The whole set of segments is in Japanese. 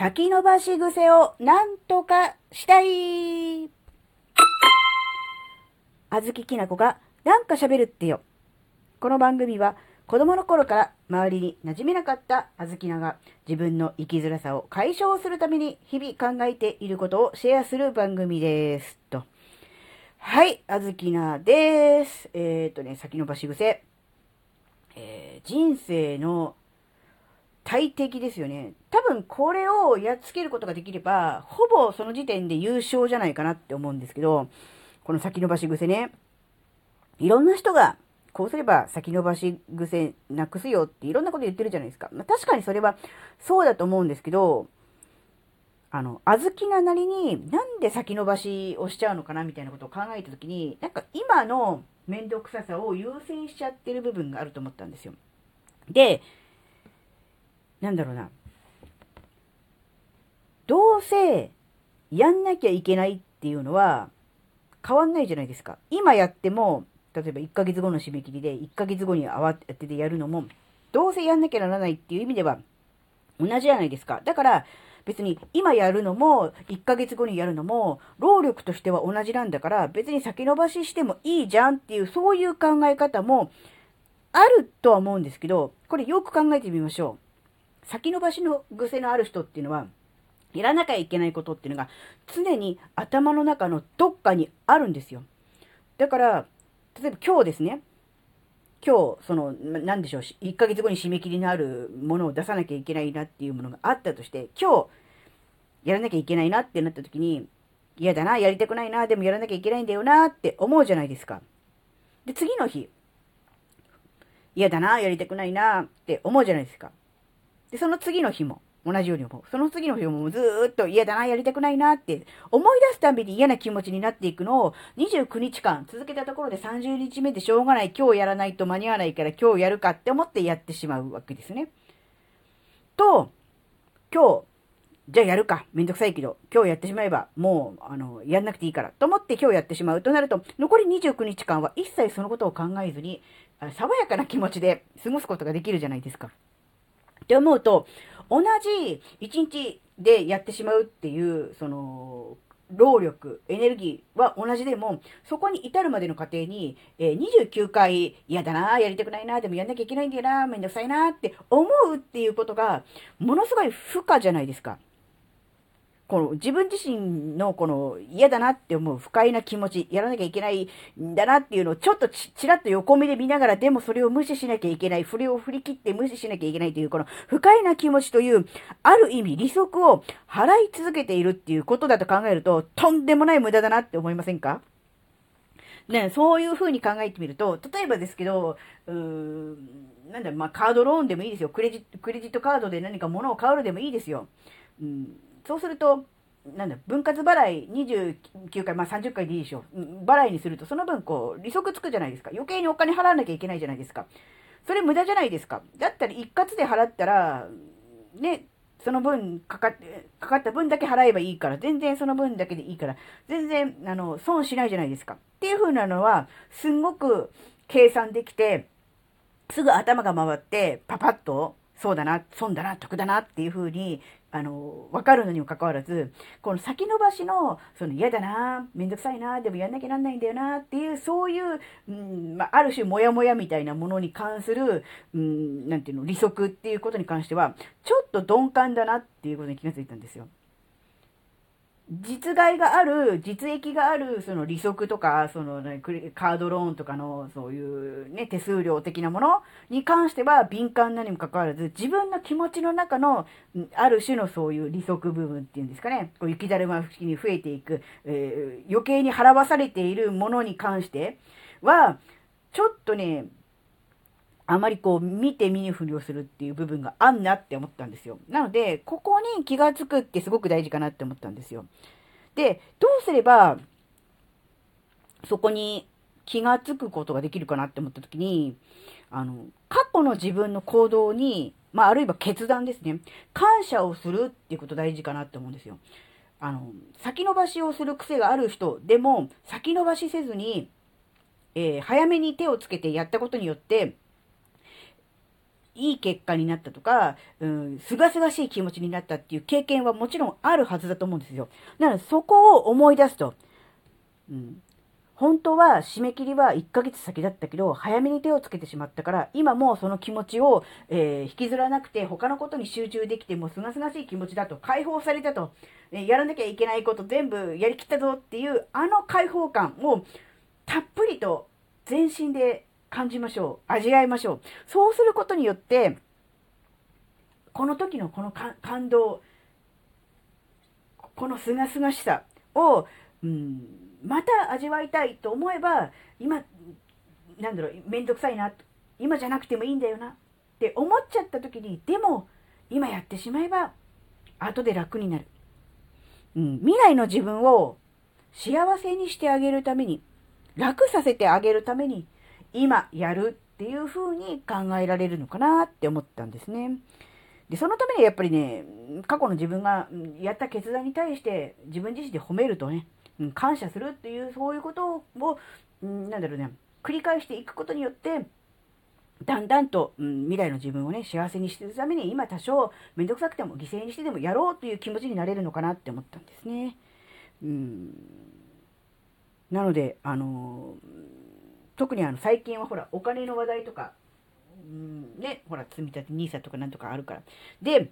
先延ばし癖をなんとかしたい。あずききなこがなんか喋るってよ。この番組は子供の頃から周りに馴染めなかったあずきなが自分の生きづらさを解消するために日々考えていることをシェアする番組です。と。はい、あずきなです。えっ、ー、とね、先延ばし癖。えー、人生の大敵ですよね。多分これをやっつけることができれば、ほぼその時点で優勝じゃないかなって思うんですけど、この先延ばし癖ね。いろんな人が、こうすれば先延ばし癖なくすよっていろんなこと言ってるじゃないですか。まあ、確かにそれはそうだと思うんですけど、あの、あずきななりになんで先延ばしをしちゃうのかなみたいなことを考えたときに、なんか今の面倒くささを優先しちゃってる部分があると思ったんですよ。で、なんだろうな。どうせやんなきゃいけないっていうのは変わんないじゃないですか。今やっても、例えば1ヶ月後の締め切りで1ヶ月後に慌ててやるのも、どうせやんなきゃならないっていう意味では同じじゃないですか。だから、別に今やるのも1ヶ月後にやるのも労力としては同じなんだから別に先延ばししてもいいじゃんっていうそういう考え方もあるとは思うんですけどこれよく考えてみましょう。先延ばしの癖のある人っていうのはやらなきゃいけないことっていうのが常に頭の中のどっかにあるんですよ。だから例えば今日ですね今日、その、なんでしょう、1ヶ月後に締め切りのあるものを出さなきゃいけないなっていうものがあったとして、今日、やらなきゃいけないなってなった時に、嫌だな、やりたくないな、でもやらなきゃいけないんだよなって思うじゃないですか。で、次の日、嫌だな、やりたくないなって思うじゃないですか。で、その次の日も、同じように思う。その次の日もずーっと嫌だな、やりたくないなって思い出すたびに嫌な気持ちになっていくのを29日間続けたところで30日目でしょうがない、今日やらないと間に合わないから今日やるかって思ってやってしまうわけですね。と、今日、じゃあやるか。めんどくさいけど、今日やってしまえば、もう、あの、やんなくていいから。と思って今日やってしまうとなると、残り29日間は一切そのことを考えずに、爽やかな気持ちで過ごすことができるじゃないですか。って思うと、同じ1日でやってしまうっていう、その、労力、エネルギーは同じでも、そこに至るまでの過程に、えー、29回、嫌だな、やりたくないな、でもやんなきゃいけないんだよな、めんどくさいなって思うっていうことが、ものすごい負荷じゃないですか。この自分自身のこの嫌だなって思う不快な気持ち、やらなきゃいけないんだなっていうのをちょっとちちらっと横目で見ながら、でもそれを無視しなきゃいけない、それを振り切って無視しなきゃいけないという、この不快な気持ちという、ある意味利息を払い続けているっていうことだと考えると、とんでもない無駄だなって思いませんか？ね、そういう風に考えてみると、例えばですけど、うーん、なんだ、まあ、カードローンでもいいですよ。クレジクレジットカードで何か物を買うのでもいいですよ。うんそうすると、なんだ、分割払い29回、まあ30回でいいでしょう。払いにすると、その分こう、利息つくじゃないですか。余計にお金払わなきゃいけないじゃないですか。それ無駄じゃないですか。だったら一括で払ったら、ね、その分かかって、かかった分だけ払えばいいから、全然その分だけでいいから、全然、あの、損しないじゃないですか。っていう風なのは、すんごく計算できて、すぐ頭が回って、パパッと、そうだな、損だな、得だなっていうふうにあの、わかるのにもかかわらず、この先延ばしの、その嫌だな、めんどくさいな、でもやんなきゃなんないんだよな、っていう、そういう、うん、まあ、ある種モヤモヤみたいなものに関する、うん、なんていうの、利息っていうことに関しては、ちょっと鈍感だなっていうことに気がついたんですよ。実害がある、実益がある、その利息とか、その、ね、カードローンとかの、そういうね、手数料的なものに関しては敏感なにもかかわらず、自分の気持ちの中の、ある種のそういう利息部分っていうんですかね、こう雪だるま式に増えていく、えー、余計に払わされているものに関しては、ちょっとね、あまりこう見て見ぬふりをするっていう部分があんなって思ったんですよ。なので、ここに気がつくってすごく大事かなって思ったんですよ。で、どうすれば、そこに気がつくことができるかなって思った時に、あの、過去の自分の行動に、まあ、あるいは決断ですね。感謝をするっていうこと大事かなって思うんですよ。あの、先延ばしをする癖がある人でも、先延ばしせずに、えー、早めに手をつけてやったことによって、いい結果になったとか、うん、すがすがしい気持ちになったっていう経験はもちろんあるはずだと思うんですよ。なので、そこを思い出すと、うん、本当は締め切りは1ヶ月先だったけど、早めに手をつけてしまったから、今もその気持ちを、えー、引きずらなくて、他のことに集中できて、もうすがすがしい気持ちだと、解放されたと、えやらなきゃいけないこと全部やりきったぞっていう、あの解放感をたっぷりと全身で感じましょう。味わいましょう。そうすることによって、この時のこの感動、このすがすがしさを、うんまた味わいたいと思えば、今、なんだろう、めんどくさいな、今じゃなくてもいいんだよなって思っちゃった時に、でも、今やってしまえば、後で楽になる。うん、未来の自分を幸せにしてあげるために、楽させてあげるために、今やるっていう風に考えられるのかなって思ったんですね。で、そのためにやっぱりね、過去の自分がやった決断に対して自分自身で褒めるとね、感謝するっていう、そういうことを、なんだろうね、繰り返していくことによって、だんだんと、うん、未来の自分をね、幸せにしてるために、今多少めんどくさくても犠牲にしてでもやろうという気持ちになれるのかなって思ったんですね。うん。なので、あの特にあの最近はほら、お金の話題とか、うん、ね、ほら、積み立て NISA とかなんとかあるから。で、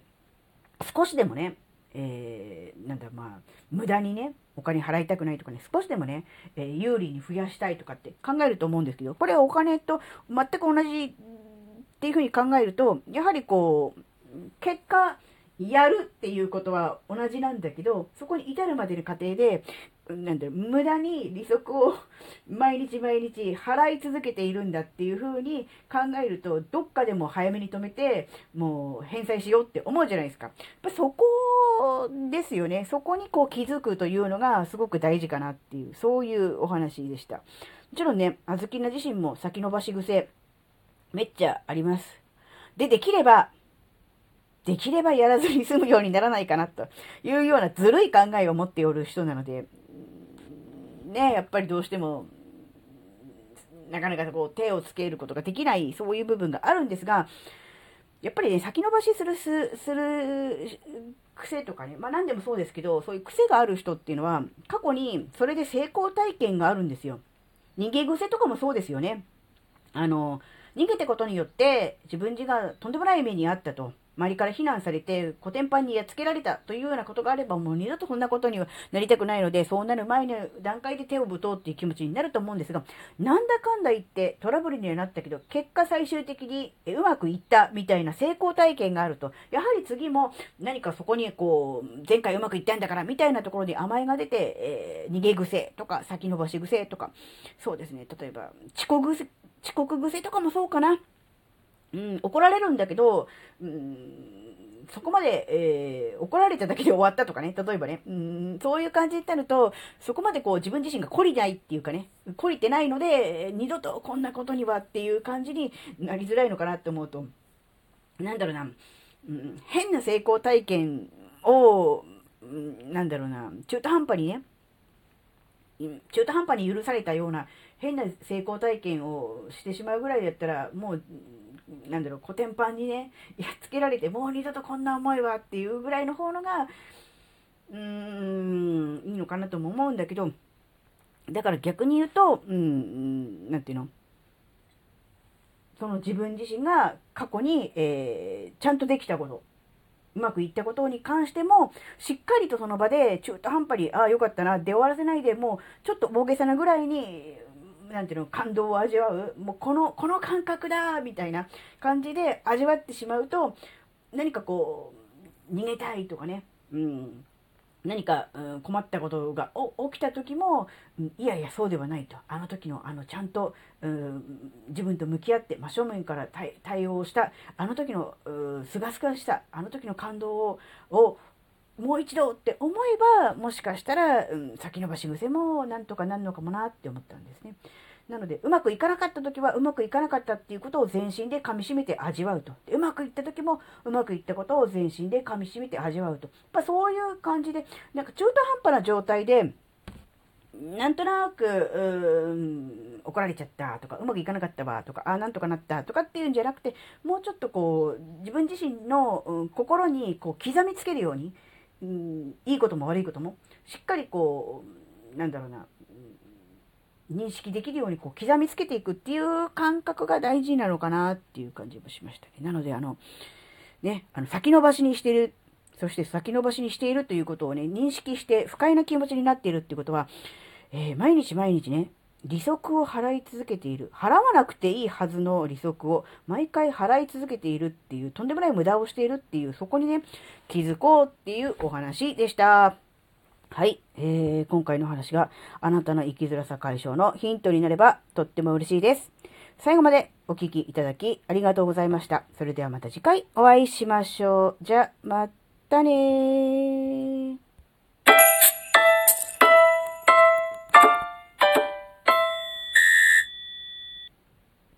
少しでもね、えー、なんだ、まあ、無駄にね、お金払いたくないとかね、少しでもね、えー、有利に増やしたいとかって考えると思うんですけど、これはお金と全く同じっていうふうに考えると、やはりこう、結果、やるっていうことは同じなんだけど、そこに至るまでの過程で、なんだ無駄に利息を毎日毎日払い続けているんだっていう風に考えると、どっかでも早めに止めて、もう返済しようって思うじゃないですか。やっぱそこですよね。そこにこう気づくというのがすごく大事かなっていう、そういうお話でした。もちろんね、あずきな自身も先延ばし癖、めっちゃあります。で、できれば、できればやらずに済むようにならないかなというようなずるい考えを持っておる人なので、ね、やっぱりどうしても、なかなかこう手をつけることができない、そういう部分があるんですが、やっぱりね、先延ばしする、す、る癖とかね、まあ何でもそうですけど、そういう癖がある人っていうのは、過去にそれで成功体験があるんですよ。逃げ癖とかもそうですよね。あの、逃げたことによって自分自がとんでもない目にあったと。周りから非難されて、コテンパンにやっつけられたというようなことがあれば、もう二度とそんなことにはなりたくないので、そうなる前の段階で手をぶとうっていう気持ちになると思うんですが、なんだかんだ言ってトラブルにはなったけど、結果最終的にうまくいったみたいな成功体験があると、やはり次も何かそこにこう、前回うまくいったんだからみたいなところに甘えが出て、えー、逃げ癖とか先延ばし癖とか、そうですね、例えば遅刻、遅刻癖とかもそうかな。うん、怒られるんだけど、うん、そこまで、えー、怒られただけで終わったとかね、例えばね、うん、そういう感じになると、そこまでこう自分自身が懲りないっていうかね、懲りてないので、二度とこんなことにはっていう感じになりづらいのかなって思うと、なんだろうな、うん、変な成功体験を、うん、なんだろうな、中途半端にね、中途半端に許されたような変な成功体験をしてしまうぐらいだったら、もうなんだろう、コテンパンにね、やっつけられて、もう二度とこんな思いはっていうぐらいの方のが、うーん、いいのかなとも思うんだけど、だから逆に言うと、うん、なんていうの？その自分自身が過去に、えー、ちゃんとできたこと、うまくいったことに関しても、しっかりとその場で中途半端に、ああ、よかったな、で終わらせないで、もう、ちょっと大げさなぐらいに、なんていうの、感動を味わう、もうこの、この感覚だみたいな感じで味わってしまうと、何かこう、逃げたいとかね、うん、何か、うん、困ったことが起きた時も、いやいや、そうではないと。あの時の、あの、ちゃんと、うん、自分と向き合って、真正面から対応した、あの時の、すがすがしさ、あの時の感動を、をもう一度って思えば、もしかしたら、うん、先延ばし癖もなんとかなんのかもなって思ったんですね。なので、うまくいかなかった時は、うまくいかなかったっていうことを全身で噛み締めて味わうと。うまくいった時も、うまくいったことを全身で噛み締めて味わうと。やっそういう感じで、なんか中途半端な状態で、なんとなく、うん、怒られちゃったとか、うまくいかなかったわとか、ああ、なんとかなったとかっていうんじゃなくて、もうちょっとこう、自分自身の、うん、心にこう刻みつけるように、うん、いいことも悪いことも、しっかりこう、なんだろうな、認識できるようにこう刻みつけていくっていう感覚が大事なのかなっていう感じもしましたね。なので、あの、ね、あの、先延ばしにしてる、そして先延ばしにしているということをね、認識して不快な気持ちになっているっていうことは、えー、毎日毎日ね、利息を払い続けている。払わなくていいはずの利息を毎回払い続けているっていう、とんでもない無駄をしているっていう、そこにね、気づこうっていうお話でした。はい。えー、今回の話があなたの生きづらさ解消のヒントになればとっても嬉しいです。最後までお聴きいただきありがとうございました。それではまた次回お会いしましょう。じゃ、またねー。